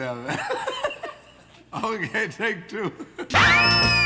okay, take two.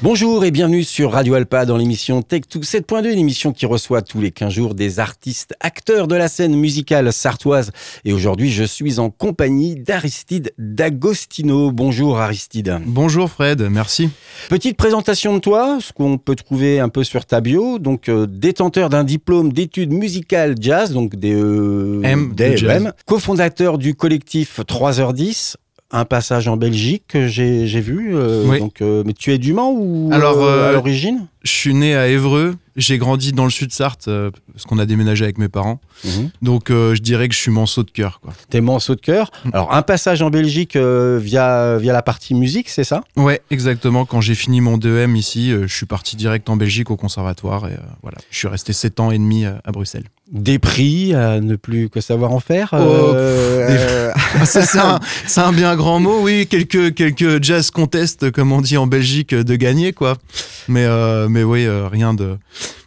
Bonjour et bienvenue sur Radio Alpa dans l'émission Tech 2 7.2, une émission qui reçoit tous les 15 jours des artistes acteurs de la scène musicale sartoise. Et aujourd'hui, je suis en compagnie d'Aristide D'Agostino. Bonjour Aristide. Bonjour Fred, merci. Petite présentation de toi, ce qu'on peut trouver un peu sur ta bio. Donc, euh, détenteur d'un diplôme d'études musicales jazz, donc des M de jazz. cofondateur du collectif 3h10 un passage en Belgique que j'ai vu. euh, Oui. donc, euh, mais tu es du Mans ou Alors, euh, à l'origine? Je suis né à Évreux, j'ai grandi dans le sud Sarthe euh, parce qu'on a déménagé avec mes parents. Donc euh, je dirais que je suis manceau de cœur. T'es manceau de cœur? Mm. Alors, un passage en Belgique via, via la partie musique, c'est ça? Ouais, exactement. Quand j'ai fini mon 2M ici, euh, je suis parti direct en Belgique au conservatoire et voilà, je suis resté 7 ans et demi à Bruxelles. Des prix à ne plus que savoir en faire Oh, euh, euh, Ça, c'est un, un bien grand mot, oui. Quelques, quelques jazz contests, comme on dit en Belgique, de gagner, quoi. Mais, euh, mais oui, euh, rien de.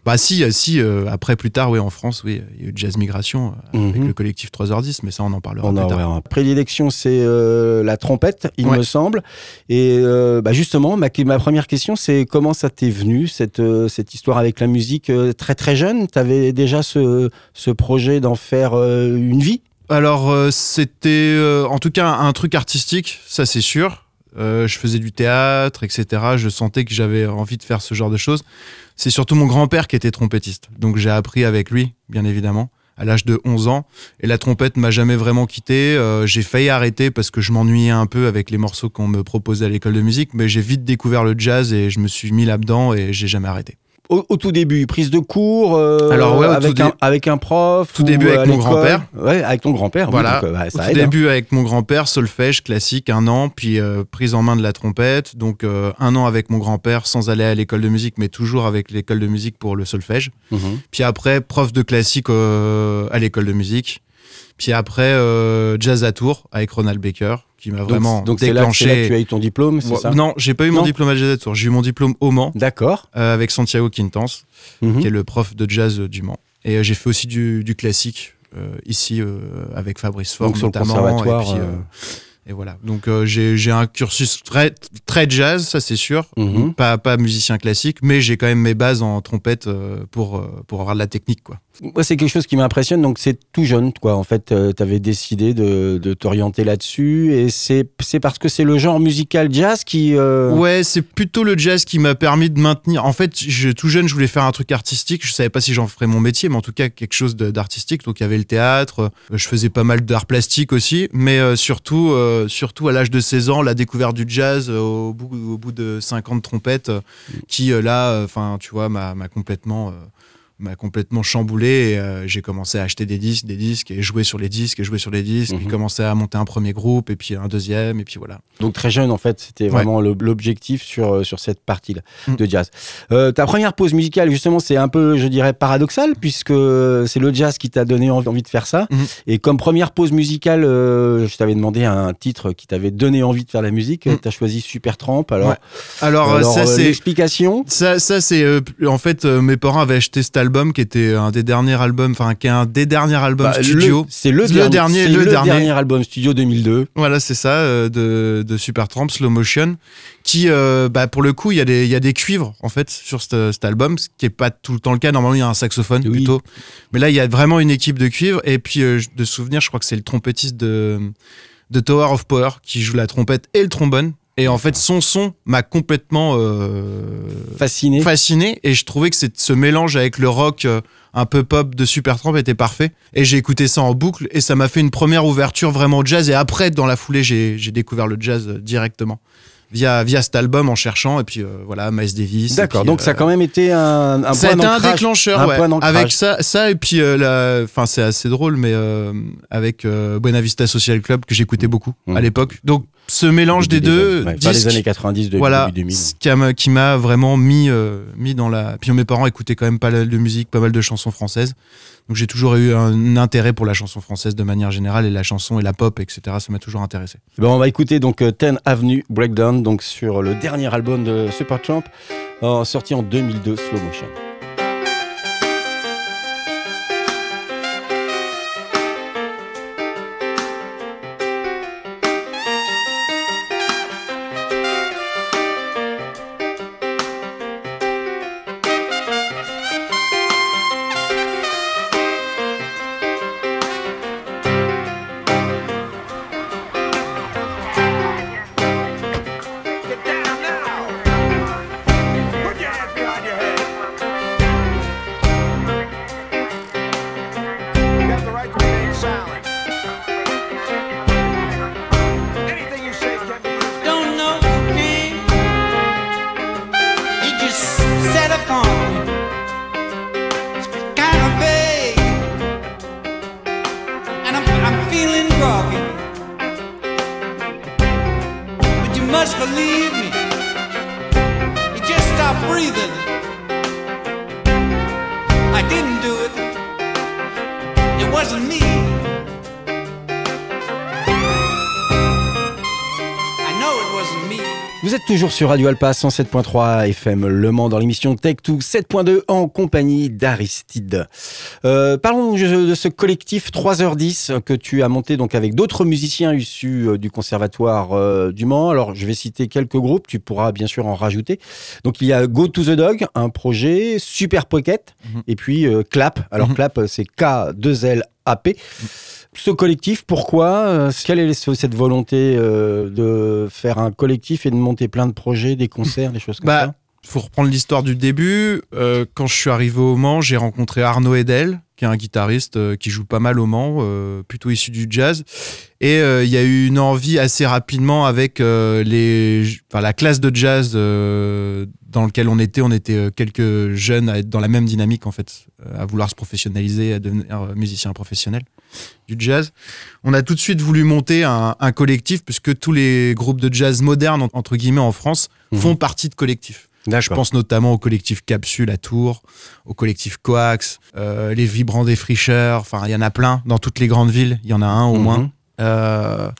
Bah, si, euh, si, euh, après, plus tard, oui, en France, oui, il y a eu Jazz Migration euh, avec Mhm. le collectif 3h10, mais ça, on en parlera On plus a tard. ouais, prédilection, c'est euh, la trompette, il Ouais. me semble. Et euh, bah, justement, ma, ma première question, c'est comment ça t'est venu, cette, euh, cette histoire avec la musique euh, très très jeune? Tu avais déjà ce, ce projet d'en faire euh, une vie? Alors, euh, c'était euh, en tout cas un truc artistique, ça c'est sûr. Euh, je faisais du théâtre, etc. Je sentais que j'avais envie de faire ce genre de choses. C'est surtout mon grand-père qui était trompettiste. Donc j'ai appris avec lui, bien évidemment, à l'âge de 11 ans. Et la trompette m'a jamais vraiment quitté. Euh, j'ai failli arrêter parce que je m'ennuyais un peu avec les morceaux qu'on me proposait à l'école de musique. Mais j'ai vite découvert le jazz et je me suis mis là-dedans et j'ai jamais arrêté. Au, au tout début, prise de cours euh, Alors, ouais, avec, un, dé- avec un prof Tout ou début avec mon grand-père. Ouais, avec ton grand-père. oui, Voilà, donc, euh, bah, au ça tout hein. début avec mon grand-père, solfège classique, un an, puis euh, prise en main de la trompette, donc euh, un an avec mon grand-père sans aller à l'école de musique, mais toujours avec l'école de musique pour le solfège. Mhm. Puis après, prof de classique à l'école de musique. Puis après, euh, jazz à Tours avec Ronald Baker, qui m'a vraiment donc c'est là, c'est déclenché. là que tu as eu ton diplôme, c'est ça? non, j'ai pas eu mon diplôme à jazz à Tours. J'ai eu mon diplôme au Mans D'accord. euh, avec Santiago Quintans, Mhm. qui est le prof de jazz du Mans. Et euh, j'ai fait aussi du, du classique ici avec Fabrice Faure Donc sur le notamment. conservatoire, Et, puis, et voilà. Donc euh, j'ai un cursus très, très jazz, ça c'est sûr. Mhm. Pas, pas musicien classique, mais j'ai quand même mes bases en trompette euh, pour, euh, pour avoir de la technique. Quoi. Moi, c'est quelque chose qui m'impressionne. Donc, c'est tout jeune, quoi. En fait, tu avais décidé de, de t'orienter là-dessus. Et c'est parce que c'est le genre musical jazz qui. euh, Ouais, c'est plutôt le jazz qui m'a permis de maintenir. En fait, je, tout jeune, je voulais faire un truc artistique. Je savais pas si j'en ferais mon métier, mais en tout cas quelque chose d'artistique. Donc il y avait le théâtre. euh, Je faisais pas mal d'art plastique aussi, mais euh, surtout, euh, surtout à l'âge de 16 ans, la découverte du jazz euh, au bout, au bout de 50 trompettes, euh, qui euh, là, enfin, tu vois, m'a complètement. M'a complètement chamboulé et euh, j'ai commencé à acheter des disques, des disques et jouer sur les disques et jouer sur les disques, puis Mhm. commencer à monter un premier groupe et puis un deuxième et puis voilà. Donc, très jeune, en fait. C'était vraiment l'objectif sur, euh, sur cette partie-là Mm. de jazz. Euh, ta première pause musicale, justement, c'est un peu, je dirais, paradoxal, puisque c'est le jazz qui t'a donné envie de faire ça. Mhm. Et comme première pause musicale, euh, je t'avais demandé un titre qui t'avait donné envie de faire la musique. Mm. Tu as choisi Supertramp. Alors, Ouais. Alors, alors, ça c'est l'explication? Ça, ça c'est en fait mes parents avaient acheté cet album qui était un des derniers albums, enfin qui est un des derniers albums Bah, studio. C'est le, Le dernier, le le dernier. dernier album studio 2002. Voilà, c'est ça euh, de, de Supertramp Slow Motion, qui euh, bah, pour le coup il y a des y a des cuivres en fait sur cet, cet album, ce qui est pas tout le temps le cas. Normalement il y a un saxophone Oui. plutôt, mais là il y a vraiment une équipe de cuivres et puis euh, de souvenir, je crois que c'est le trompettiste de de Tower of Power qui joue la trompette et le trombone. Et en fait, son son m'a complètement euh, Fasciné. fasciné. Et je trouvais que c'est- ce mélange avec le rock euh, un peu pop de Supertramp était parfait. Et j'ai écouté ça en boucle et ça m'a fait une première ouverture vraiment au jazz. Et après dans la foulée j'ai j'ai découvert le jazz euh, directement via via cet album en cherchant et puis euh, voilà Miles Davis D'accord, donc euh, ça a quand même été un, un ça a été un déclencheur un ouais. point avec ça ça et puis euh, enfin c'est assez drôle mais euh, avec euh, Buena Vista Social Club que j'écoutais beaucoup Mhm. à l'époque donc ce mélange des deux ouais, disques, années 90, de, voilà, début 2000. ce qui m'a- qui m'a vraiment mis, euh, mis dans la. Puis mes parents écoutaient quand même pas mal de musique, pas mal de chansons françaises. J'ai toujours eu un intérêt pour la chanson française de manière générale et la chanson et la pop, etc. Ça m'a toujours intéressé. Ben, on va écouter donc euh, 10 Avenue Breakdown, donc sur le dernier album de Supertramp, euh, sorti en 2002, Slow Motion. Must believe me. Vous êtes toujours sur Radio Alpa 107.3 FM Le Mans dans l'émission Tech 2 7.2 en compagnie d'Aristide. Euh, parlons de ce collectif 3h10 que tu as monté donc avec d'autres musiciens issus euh, du conservatoire euh, du Mans. Alors je vais citer quelques groupes, tu pourras bien sûr en rajouter. Donc il y a Go to the Dog, un projet, Super Pocket Mhm. et puis euh, Clap. Alors Mhm. Clap c'est K2LAP. Ce collectif, pourquoi euh, Quelle est cette volonté euh, de faire un collectif et de monter plein de projets, des concerts, des choses comme Bah, ça? faut reprendre l'histoire du début. Euh, quand je suis arrivé au Mans, j'ai rencontré Arnaud Edel, qui est un guitariste euh, qui joue pas mal au Mans, euh, plutôt issu du jazz. Et euh, il y a eu une envie assez rapidement avec les, enfin, la classe de jazz dans lequel on était. On était quelques jeunes à être dans la même dynamique en fait, à vouloir se professionnaliser, à devenir musicien professionnel du jazz. On a tout de suite voulu monter un, un collectif puisque tous les groupes de jazz modernes entre guillemets en France Mhm. font partie de collectifs. Je D'accord. pense notamment au collectif Capsule à Tours, au collectif Coax, euh, les Vibrants Défricheurs, enfin il y en a plein dans toutes les grandes villes, il y en a un au Mhm. moins. Euh,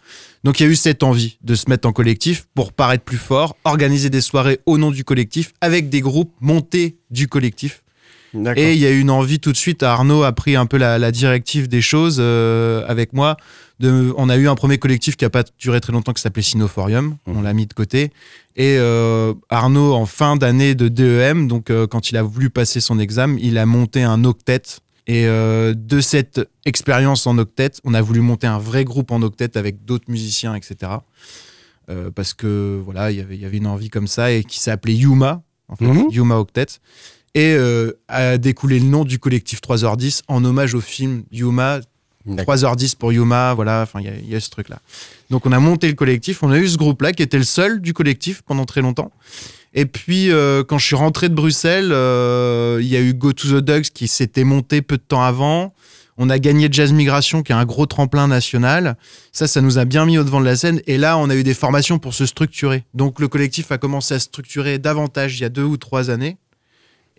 donc il y a eu cette envie de se mettre en collectif pour paraître plus fort, organiser des soirées au nom du collectif avec des groupes montés du collectif. Et il y a eu une envie tout de suite, Arnaud a pris un peu la, la directive des choses euh, avec moi. De, on a eu un premier collectif qui a pas duré très longtemps qui s'appelait Sinoforium, Mhm. on l'a mis de côté. Et euh, Arnaud, en fin d'année de DEM, donc euh, quand il a voulu passer son examen, il a monté un octet. Et de cette expérience en octet, on a voulu monter un vrai groupe en octet avec d'autres musiciens, etc. Parce que voilà, il y avait- il y avait une envie comme ça et qui s'appelait Yuma, en fait, Mhm. Yuma Octet et euh, a découlé le nom du collectif 3h10 en hommage au film Yuma, D'accord. 3h10 pour Yuma, voilà, enfin il y a- il y, a ce truc-là. Donc on a monté le collectif, on a eu ce groupe-là qui était le seul du collectif pendant très longtemps. Et puis euh, quand je suis rentré de Bruxelles, euh, il y a eu Go to the Dogs qui s'était monté peu de temps avant. On a gagné Jazz Migration, qui est un gros tremplin national. Ça, ça nous a bien mis au devant de la scène. Et là, on a eu des formations pour se structurer. Donc, le collectif a commencé à se structurer davantage il y a deux ou trois années.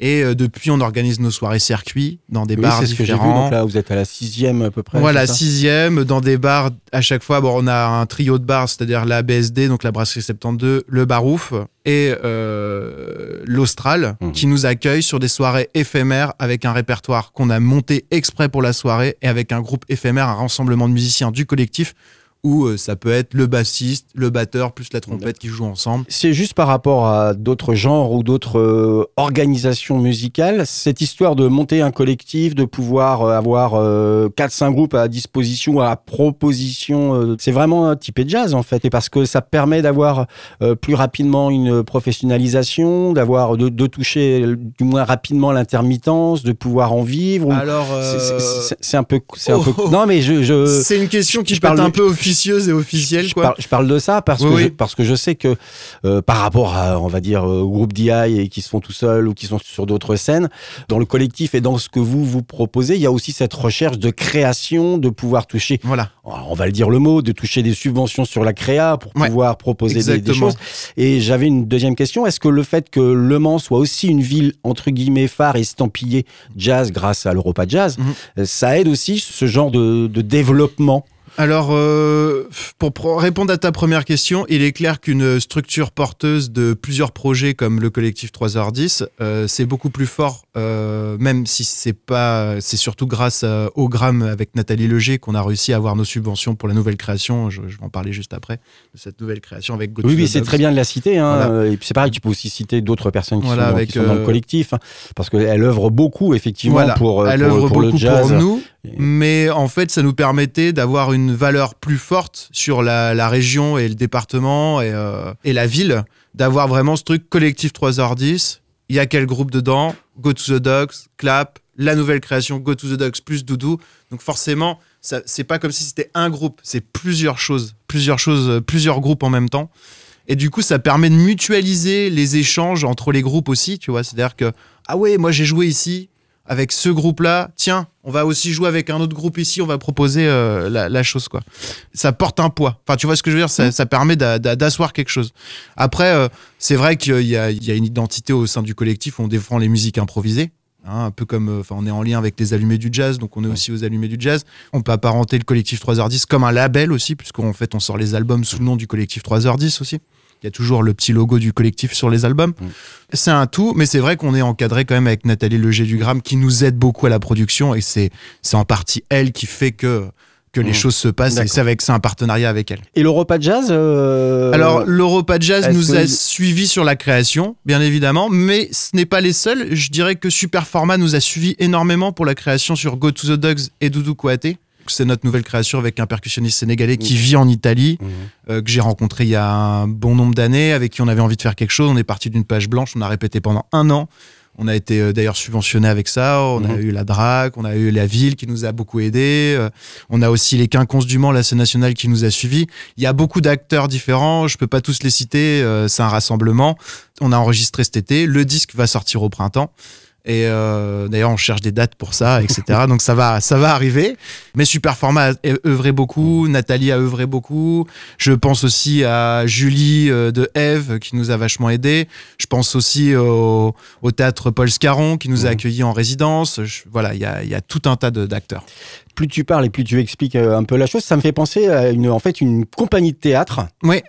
Et euh, depuis, on organise nos soirées circuits dans des Oui, bars c'est ce que j'ai vu. différents. Donc là, vous êtes à la sixième à peu près. Voilà, sixième, dans des bars, à chaque fois, bon, on a un trio de bars, c'est-à-dire la BSD, donc la Brasserie 72, le Barouf et euh, l'Austral, Mhm. qui nous accueillent sur des soirées éphémères avec un répertoire qu'on a monté exprès pour la soirée et avec un groupe éphémère, un rassemblement de musiciens du collectif où euh, ça peut être le bassiste, le batteur, plus la trompette qui jouent ensemble. C'est juste par rapport à d'autres genres ou d'autres euh, organisations musicales, cette histoire de monter un collectif, de pouvoir euh, avoir euh, 4-5 groupes à disposition, à proposition, euh, c'est vraiment un type de jazz en fait, et parce que ça permet d'avoir euh, plus rapidement une professionnalisation, d'avoir de, de toucher du moins rapidement l'intermittence, de pouvoir en vivre. ou- Alors, C'est- euh, un peu, c'est un peu. oh. Non mais je, je, c'est une question qui je parle un peu officieuse et officielle, je, parle, je parle de ça parce, Oui, que oui. Je, parce que je sais que euh, par rapport à, on va dire, euh, au groupe DI et qui se font tout seuls ou qui sont sur d'autres scènes, dans le collectif et dans ce que vous vous proposez, il y a aussi cette recherche de création, de pouvoir toucher, Voilà. on va le dire le mot, de toucher des subventions sur la créa pour Ouais, pouvoir proposer des, choses. Et j'avais une deuxième question. Est-ce que le fait que Le Mans soit aussi une ville, entre guillemets, phare et estampillée jazz grâce à l'Europa Jazz, Mhm. euh, ça aide aussi ce genre de, de développement Alors, euh, pour répondre à ta première question, il est clair qu'une structure porteuse de plusieurs projets comme le collectif 3h10, euh, c'est beaucoup plus fort, euh, même si c'est pas, c'est surtout grâce à- au Gramme avec Nathalie Leger qu'on a réussi à avoir nos subventions pour la nouvelle création. Je, je vais en parler juste après de cette nouvelle création avec to Oui, oui, the c'est très bien de la citer. Hein. Voilà. Euh, Et puis c'est pareil, tu peux aussi citer d'autres personnes qui, Voilà, sont, dans- avec, qui sont dans le euh, collectif, hein, parce qu'elle œuvre beaucoup, effectivement, Voilà. pour, euh, Elle pour, œuvre pour le jazz. pour nous, mais en fait, ça nous permettait d'avoir une valeur plus forte sur la, région et le département et, euh, et la ville, d'avoir vraiment ce truc collectif 3h10. Il y a quel groupe dedans? Go to the Dogs, Clap, la nouvelle création Go to the Dogs plus Doudou. Donc forcément, c'est pas comme si c'était un groupe, c'est plusieurs choses, plusieurs choses, euh, plusieurs groupes en même temps. Et du coup, ça permet de mutualiser les échanges entre les groupes aussi, tu vois. C'est-à-dire que, ah ouais, moi j'ai joué ici, avec ce groupe-là, tiens, on va aussi jouer avec un autre groupe ici, on va proposer euh, la, la chose, quoi. Ça porte un poids. Enfin, tu vois ce que je veux dire? Ça, ça permet d'a- d'a- d'asseoir quelque chose. Après, euh, c'est vrai qu'il y y a une identité au sein du collectif on défend les musiques improvisées. hein, un peu comme, euh, enfin, on est en lien avec les Allumés du Jazz, donc on est aussi aux Allumés du Jazz. On peut apparenter le collectif 3h10 comme un label aussi, puisqu'en fait, on sort les albums sous le nom du collectif 3h10 aussi. Il y a toujours le petit logo du collectif sur les albums. Mm. C'est un tout, mais c'est vrai qu'on est encadré quand même avec Nathalie Leger du Gramme qui nous aide beaucoup à la production et c'est c'est en partie elle qui fait que que les Mm. choses se passent et c'est avec c'est un partenariat avec elle. Et l'Europa Jazz euh, Alors l'Europa Jazz nous que- a suivis sur la création, bien évidemment, mais ce n'est pas les seuls. Je dirais que Superformat nous a suivis énormément pour la création sur Go to the Dogs et Doudou Kouaté. C'est notre nouvelle création avec un percussionniste sénégalais qui Mm. vit en Italie Mhm. euh, que j'ai rencontré il y a un bon nombre d'années, avec qui on avait envie de faire quelque chose. On est parti d'une page blanche, on a répété pendant un an. On a été euh, d'ailleurs subventionné avec ça. On a Mhm. eu la DRAC, on a eu la ville qui nous a beaucoup aidé. Euh, on a aussi les Quinconces du Mans, la scène nationale qui nous a suivis. Il y a beaucoup d'acteurs différents. Je peux pas tous les citer. C'est un rassemblement. On a enregistré cet été. Le disque va sortir au printemps. Et euh, d'ailleurs, on cherche des dates pour ça, etc. Donc ça va, ça va arriver. Mais Superformat a œuvré beaucoup, Nathalie a œuvré beaucoup. Je pense aussi à Julie euh, de Eve qui nous a vachement aidé. Je pense aussi au, au théâtre Paul Scarron qui nous a Mhm. accueillis en résidence. Je- voilà, il y a, il y a tout un tas d'acteurs. Plus tu parles et plus tu expliques euh, un peu la chose, ça me fait penser à une, en fait, une compagnie de théâtre. Oui.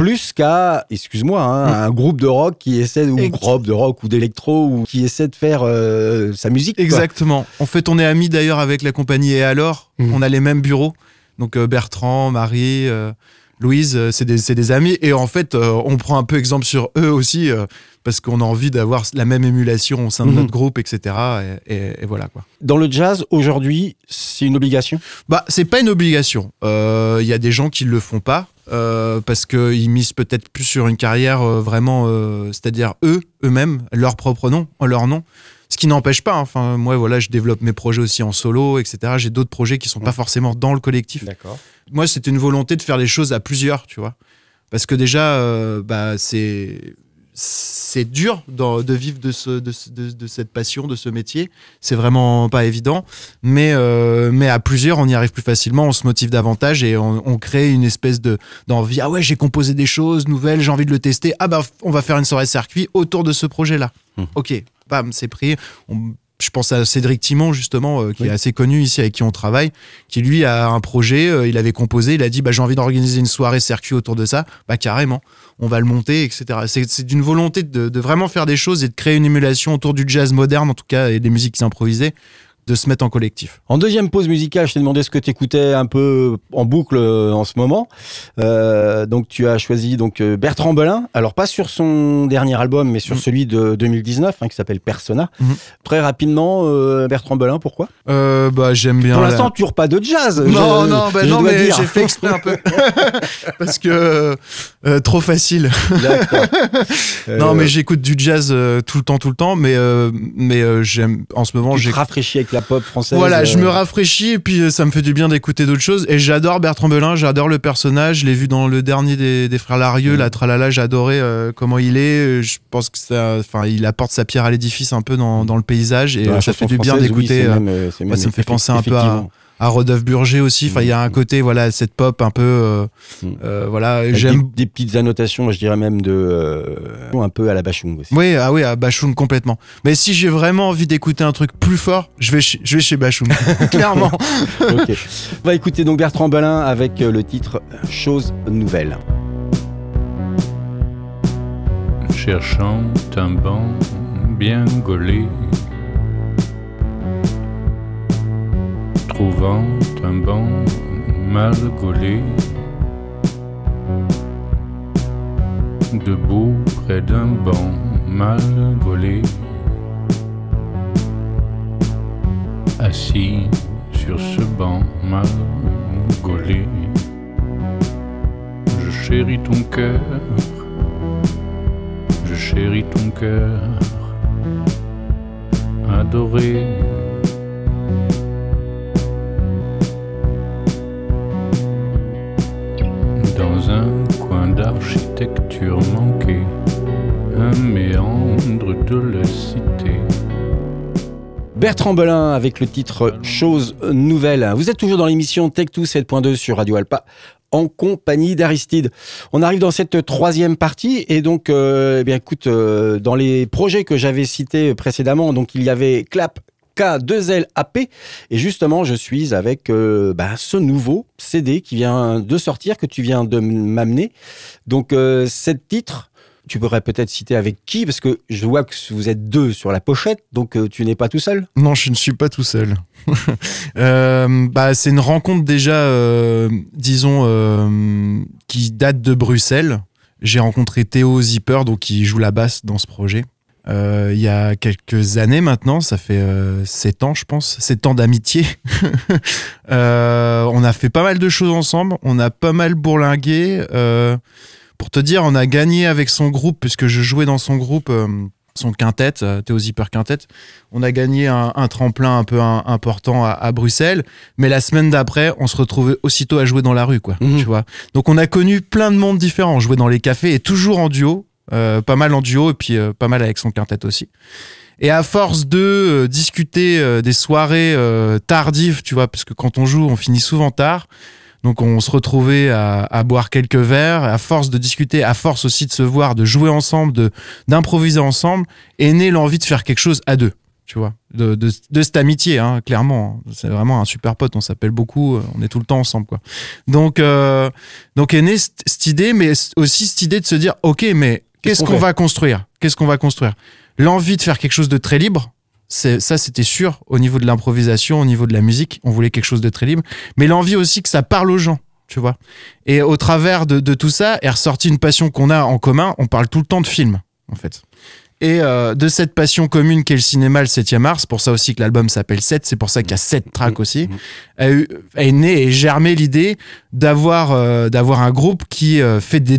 Plus qu'à, excuse-moi, hein, Mm. un groupe de rock qui essaie, ou Ex- groupe de rock ou d'électro, ou qui essaie de faire euh, sa musique. quoi. Exactement. En fait, on est amis d'ailleurs avec la compagnie Et alors Mhm. On a les mêmes bureaux. Donc euh, Bertrand, Marie, euh, Louise, c'est des, des amis. Et en fait, on prend un peu exemple sur eux aussi, parce qu'on a envie d'avoir la même émulation au sein de Mhm. notre groupe, etc. Et, et- et voilà quoi. Dans le jazz, aujourd'hui, c'est une obligation? Bah, c'est pas une obligation. Il y a des gens qui le font pas. Euh, parce qu'ils misent peut-être plus sur une carrière euh, vraiment, euh, c'est-à-dire eux, eux-mêmes, leur propre nom, leur nom. Ce qui n'empêche pas. hein. Enfin, moi, voilà, je développe mes projets aussi en solo, etc. J'ai d'autres projets qui sont pas Ouais. forcément dans le collectif. D'accord. Moi, c'était une volonté de faire les choses à plusieurs, tu vois. Parce que déjà, bah, c'est c'est dur de vivre de, ce, de, ce- de- de cette passion, de ce métier. C'est vraiment pas évident. Mais, euh, mais à plusieurs, on y arrive plus facilement, on se motive davantage et on, on crée une espèce de d'envie. Ah ouais, j'ai composé des choses nouvelles, j'ai envie de le tester. Ah bah, on va faire une soirée circuit autour de ce projet-là. Hmm. Ok, bam, c'est pris. On- je pense à Cédric Timon, justement, euh, qui Oui. est assez connu ici, avec qui on travaille, qui lui a un projet, euh, il avait composé, il a dit bah, j'ai envie d'organiser une soirée circuit autour de ça. Bah carrément, on va le monter, etc. C'est- d'une volonté de, de vraiment faire des choses et de créer une émulation autour du jazz moderne, en tout cas, et des musiques improvisées, de se mettre en collectif. En deuxième pause musicale, je t'ai demandé ce que tu écoutais un peu en boucle euh, en ce moment. Euh, donc tu as choisi donc euh, Bertrand Belin. Alors pas sur son dernier album, mais sur Mhm. celui de 2019 hein, qui s'appelle Persona. Mhm. Très rapidement, euh, Bertrand Belin, pourquoi? Euh, bah j'aime bien. Pour la- l'instant, toujours pas de jazz. Non, je- non, bah non, mais j'ai fait exprès un peu. Parce que trop facile. Non, mais j'écoute du jazz tout le temps, tout le temps, mais, mais j'aime en ce moment, tu j'ai te rafraîchis avec la pop française. Voilà, je euh, me rafraîchis et puis euh, ça me fait du bien d'écouter d'autres choses. Et j'adore Bertrand Belin, j'adore le personnage. Je l'ai vu dans le dernier des, des frères Larieux, Mhm. la Tralala, j'ai adoré euh, comment il est. Je pense que ça, enfin, il apporte sa pierre à l'édifice un peu dans, dans le paysage et ça fait du bien oui, d'écouter. euh, même ça me fait penser un peu à-. À Rodolphe Burger aussi. Enfin, il y a un côté, voilà, cette pop un peu, euh, Mhm. euh, voilà, j'aime. des, des petites annotations, je dirais même de euh, un peu à la Bachung aussi. Oui, ah oui, à Bachung complètement. Mais si j'ai vraiment envie d'écouter un truc plus fort, je vais chez, je vais chez Bachung, clairement. ok. On va écouter donc Bertrand Belin avec le titre Chose nouvelle. cherchant un banc bien gaulé, trouvant un banc mal gaulé, debout près d'un banc mal gaulé, assis sur ce banc mal gaulé, je chéris ton cœur. Je chéris ton cœur. Adoré. Méandre de la cité. Bertrand Belin avec le titre Chose nouvelle. Vous êtes toujours dans l'émission Tech2 7.2 sur Radio Alpa en compagnie d'Aristide. On arrive dans cette troisième partie et donc, euh, eh bien, écoute, euh, dans les projets que j'avais cités précédemment, donc il y avait Clap, K2LAP et justement, je suis avec euh, bah, ce nouveau CD qui vient de sortir que tu viens de m'amener. Donc, euh, titre. Tu pourrais peut-être citer avec qui, parce que je vois que vous êtes deux sur la pochette, donc euh, tu n'es pas tout seul. Non, je ne suis pas tout seul. Euh, bah, c'est une rencontre déjà, disons, qui date de Bruxelles. J'ai rencontré Théo Zipper, donc qui joue la basse dans ce projet. Euh, il y a quelques années maintenant, ça fait euh, 7 ans, je pense, 7 ans d'amitié. Euh, on a fait pas mal de choses ensemble, on a pas mal bourlingué. Euh, pour te dire, on a gagné avec son groupe, puisque je jouais dans son groupe, euh, son quintet, euh, Théo Zipper Quintet. On a gagné un, un tremplin un peu un- important à, à Bruxelles, mais la semaine d'après, on se retrouvait aussitôt à jouer dans la rue, quoi. Mhm. Tu vois. Donc on a connu plein de mondes différents, on jouait dans les cafés et toujours en duo, pas mal en duo et puis euh, pas mal avec son quintet aussi. Et à force de euh, discuter euh, des soirées euh, tardives, tu vois, parce que quand on joue, on finit souvent tard. Donc on se retrouvait à, boire quelques verres. À force de discuter, à force aussi de se voir, de jouer ensemble, de d'improviser ensemble, est née l'envie de faire quelque chose à deux. Tu vois, de, de, cette amitié, hein, clairement. C'est vraiment un super pote. On s'appelle beaucoup. euh, On est tout le temps ensemble, quoi. Donc, euh, donc est née cette idée, mais aussi cette idée de se dire, ok, mais Qu'est-ce qu'on va construire? Qu'est-ce qu'on va construire? L'envie de faire quelque chose de très libre, ça c'était sûr au niveau de l'improvisation, au niveau de la musique, on voulait quelque chose de très libre, mais l'envie aussi que ça parle aux gens, tu vois. Et au travers de, de tout ça est ressortie une passion qu'on a en commun, on parle tout le temps de films en fait. Et euh, de cette passion commune qu'est le cinéma, le 7e art, c'est pour ça aussi que l'album s'appelle 7, c'est pour ça qu'il y a 7 tracks aussi, Mhm. a eu- est née et germé l'idée d'avoir euh, d'avoir un groupe qui euh, fait des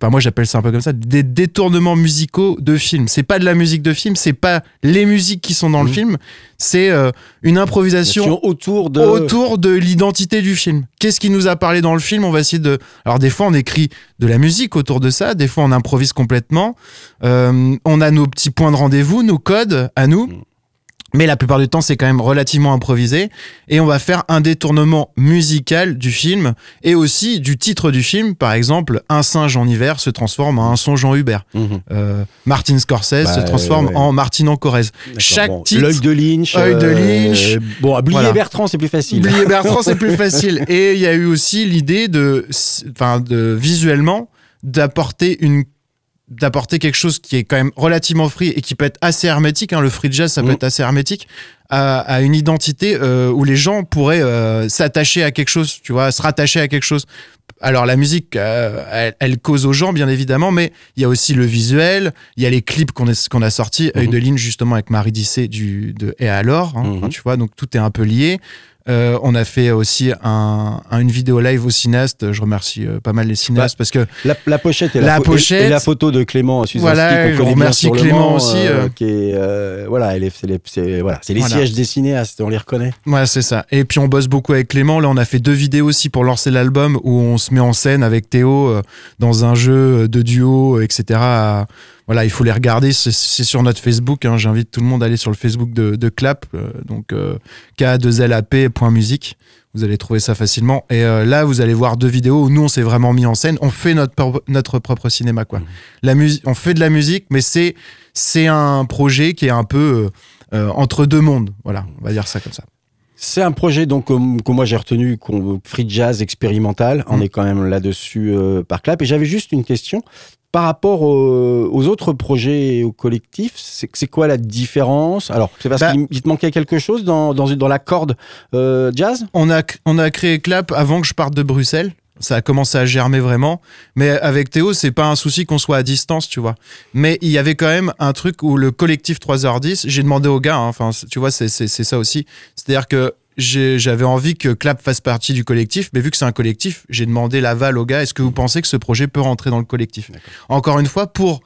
Enfin, moi j'appelle ça un peu comme ça, des détournements musicaux de films. C'est pas de la musique de film, c'est pas les musiques qui sont dans le Mhm. film, c'est euh, une improvisation autour de. autour de l'identité du film. Qu'est-ce qui nous a parlé dans le film? On va essayer de. Alors des fois on écrit de la musique autour de ça, des fois on improvise complètement. Euh, on a nos petits points de rendez-vous, nos codes à nous. Mm. Mais la plupart du temps, c'est quand même relativement improvisé. Et on va faire un détournement musical du film et aussi du titre du film. Par exemple, Un singe en hiver se transforme en Un songe en Hubert. Mhm. Euh, Martin Scorsese Bah, se transforme ouais. en Martin en Corrèze. Chaque bon, titre. L'œil de Lynch. Œil de Lynch. bon, à Blier Voilà. Bertrand, c'est plus facile. Oublier Bertrand, c'est plus facile. Et il y a eu aussi l'idée de, enfin, de visuellement d'apporter une d'apporter quelque chose qui est quand même relativement free et qui peut être assez hermétique. hein. Le free jazz, ça peut Mhm. être assez hermétique à, à une identité euh, où les gens pourraient euh, s'attacher à quelque chose, tu vois, se rattacher à quelque chose. Alors la musique, euh, elle, elle cause aux gens bien évidemment, mais il y a aussi le visuel, il y a les clips qu'on a sortis, Œil de ligne justement avec Marie Dissé du de Et alors, hein, Mhm. enfin, tu vois, donc tout est un peu lié. Euh, on a fait aussi un, un- une vidéo live au cinéaste. Je remercie euh, pas mal les cinéastes parce que La, la pochette et La la, et- pochette. et la photo de Clément Suzanski Voilà, je remercie Clément Mans, aussi, euh, qui est, voilà, c'est les, c'est- voilà, c'est les Voilà. sièges des cinéastes, on les reconnaît. Ouais, c'est ça. Et puis on bosse beaucoup avec Clément. Là, on a fait deux vidéos aussi pour lancer l'album où on se met en scène avec Théo euh, dans un jeu de duo, etc. À- Voilà, il faut les regarder. C'est- sur notre Facebook. hein. J'invite tout le monde à aller sur le Facebook de, de Clap, euh, donc euh, K2LAP.musique. Vous allez trouver ça facilement. Et euh, là, vous allez voir deux vidéos où nous, on s'est vraiment mis en scène. On fait notre, propre- notre propre cinéma, quoi. Mhm. La musique, on fait de la musique, mais c'est c'est un projet qui est un peu euh, entre deux mondes. Voilà, on va dire ça comme ça. C'est un projet donc que, que moi j'ai retenu, free jazz expérimental. On Mm. est quand même là-dessus euh, par clap. Et j'avais juste une question par rapport aux, aux autres projets et aux collectifs. C'est quoi la différence? Alors c'est parce Bah- qu'il il te manquait quelque chose dans dans la corde euh, jazz? On a, on a créé Clap avant que je parte de Bruxelles. Ça a commencé à germer vraiment. Mais avec Théo, c'est pas un souci qu'on soit à distance, tu vois. Mais il y avait quand même un truc où le collectif 3h10, j'ai demandé aux gars, hein, enfin, tu vois, c'est ça aussi. C'est-à-dire que j'avais envie que Clap fasse partie du collectif, mais vu que c'est un collectif, j'ai demandé l'aval aux gars. Est-ce que vous pensez que ce projet peut rentrer dans le collectif? Encore une fois, pour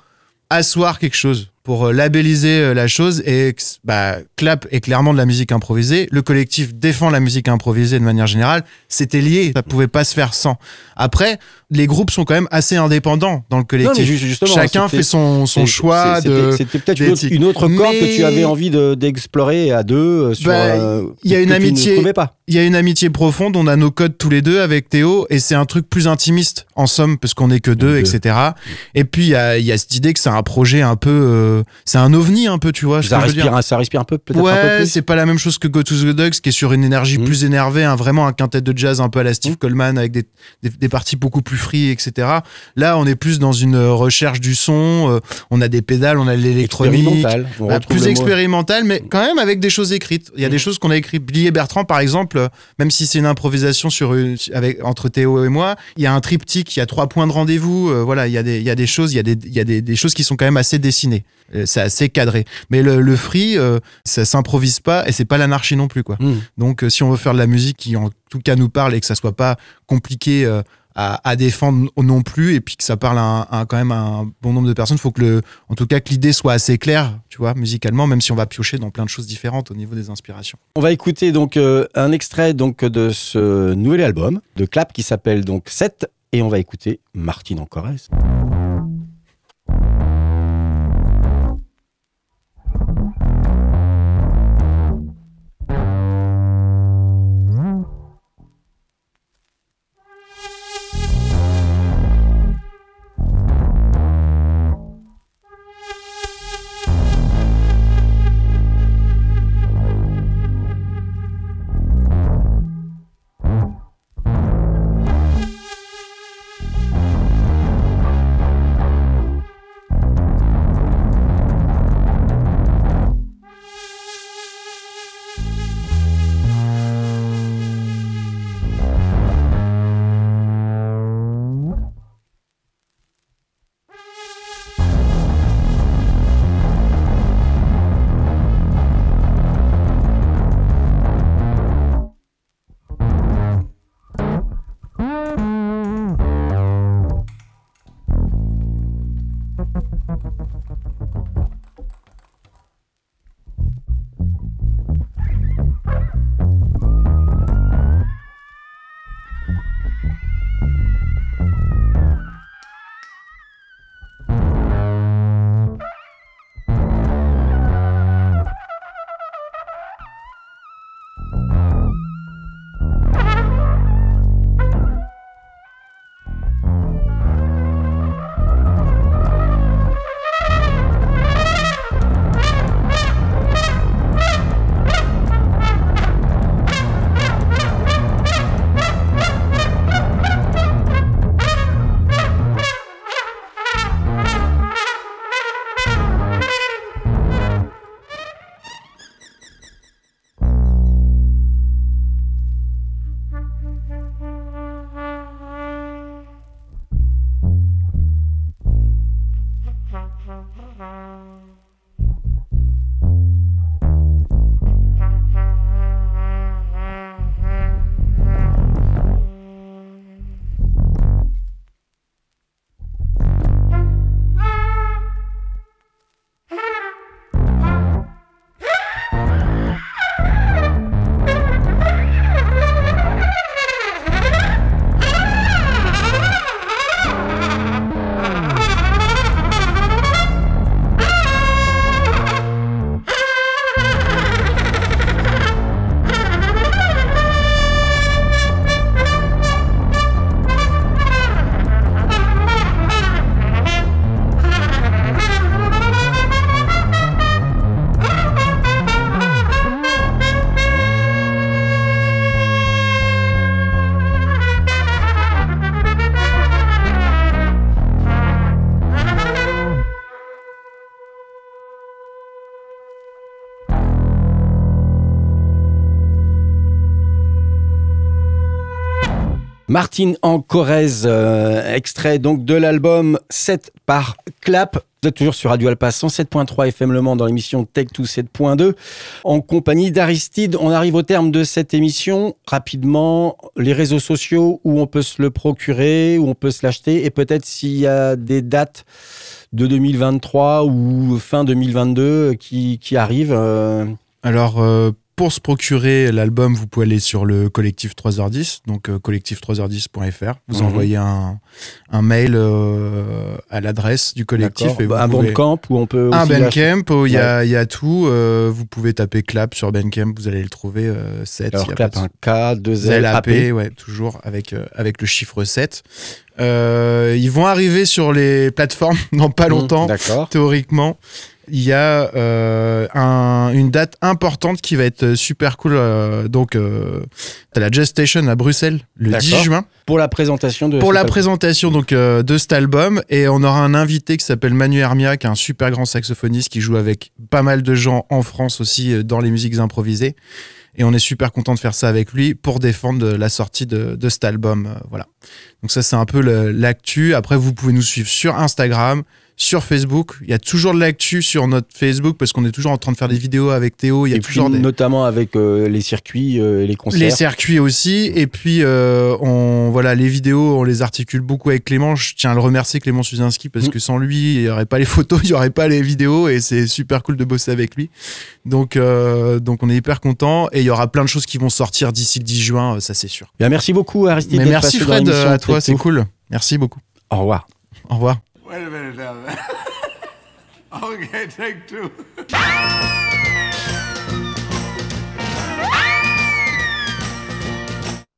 asseoir quelque chose. Pour euh, labelliser euh, la chose et bah, Clap est clairement de la musique improvisée. Le collectif défend la musique improvisée de manière générale. C'était lié, ça pouvait pas se faire sans. Après, les groupes sont quand même assez indépendants dans le collectif. Non, mais ju- justement, Chacun fait son, son choix. C'était peut-être une autre, d'éthique. une autre corde que tu avais envie de- d'explorer à deux. euh, Sur, Bah, euh, il y a une amitié-. Il y a une amitié profonde, on a nos codes tous les deux avec Théo, et c'est un truc plus intimiste, en somme, parce qu'on est que deux, Deux. etc. Et puis, il y a, il y a cette idée que c'est un projet un peu. euh, c'est un ovni, un peu, tu vois. Ça dire. respire, un- ça respire un peu, peut-être Ouais, c'est pas la même chose que Go to the Dogs, qui est sur une énergie Mhm. plus énervée, hein, vraiment un quintet de jazz un peu à la Steve Mhm. Coleman, avec des, des, des parties beaucoup plus free, etc. Là, on est plus dans une euh, recherche du son, euh, on a des pédales, on a de l'électronique. Bah, plus expérimental, mais quand même avec des choses écrites. Il y a des Mhm. choses qu'on a écrites. Billy et Bertrand, par exemple, euh, même si c'est une improvisation sur une, avec, entre Théo et moi, il y a un triptyque, il y a trois points de rendez-vous. euh, voilà, il y a des, il y a des choses, il y a des, il y a des, des choses qui sont quand même assez dessinées. Euh, C'est assez cadré. Mais le, le free, euh, ça s'improvise pas et c'est pas l'anarchie non plus, quoi. Hmm. Donc, euh, si on veut faire de la musique qui, en tout cas, nous parle et que ça soit pas compliqué euh, à, à défendre non plus, et puis que ça parle à, à quand même un bon nombre de personnes, il faut que, le, en tout cas, que l'idée soit assez claire, tu vois, musicalement, même si on va piocher dans plein de choses différentes au niveau des inspirations. On va écouter donc un extrait donc de ce nouvel album de Clap qui s'appelle donc 7 et on va écouter Martine Encorez. Martine en Corrèze, euh, extrait donc de l'album 7 par Clap. Vous êtes toujours sur Radio Alpa 107.3 FM Le Mans dans l'émission Tech 2 7.2 en compagnie d'Aristide. On arrive au terme de cette émission. Rapidement, les réseaux sociaux où on peut se le procurer, où on peut se l'acheter et peut-être s'il y a des dates de 2023 ou fin 2022 qui, qui arrivent. euh, Alors, euh, pour se procurer l'album, vous pouvez aller sur le collectif 3h10, donc euh, collectif3h10.fr. Vous Mhm. envoyez un, un mail euh, à l'adresse du collectif. et vous un pouvez- bandcamp où on peut Un aussi l'acheter. Bandcamp, où il y, a- y a tout. euh, vous pouvez taper Clap sur Bandcamp, vous allez le trouver. Euh, 7, Alors il y a clap de un K, 2 L, AP. ouais, toujours avec, euh, avec le chiffre 7. Euh, ils vont arriver sur les plateformes dans pas longtemps, Mmh, D'accord. théoriquement. Il y a euh, un- une date importante qui va être super cool. euh, donc, euh, t'as la Jazz Station à Bruxelles le 10 D'accord. juin Pour la présentation de pour cet la album. présentation donc euh, de cet album et on aura un invité qui s'appelle Manu Hermia qui est un super grand saxophoniste qui joue avec pas mal de gens en France aussi euh, dans les musiques improvisées et on est super content de faire ça avec lui pour défendre la sortie de, de cet album voilà donc ça c'est un peu l'actu après vous pouvez nous suivre sur Instagram sur Facebook il y a toujours de l'actu sur notre Facebook parce qu'on est toujours en train de faire des vidéos avec Théo il y a et puis toujours des notamment avec euh, les circuits euh, les concerts. les circuits aussi. Et puis, euh, on, voilà, les vidéos, on les articule beaucoup avec Clément. Je tiens à le remercier, Clément Suzinski, parce Mm. que sans lui, il n'y aurait pas les photos, il n'y aurait pas les vidéos. Et c'est super cool de bosser avec lui. Donc, euh, donc on est hyper content. Et il y aura plein de choses qui vont sortir d'ici le 10 juin, euh, ça c'est sûr. Bien, merci beaucoup Aristide. Mais merci Fred, l'émission à toi, c'est cool. Merci beaucoup. Au revoir. Au revoir. Wait a minute now. okay, take two.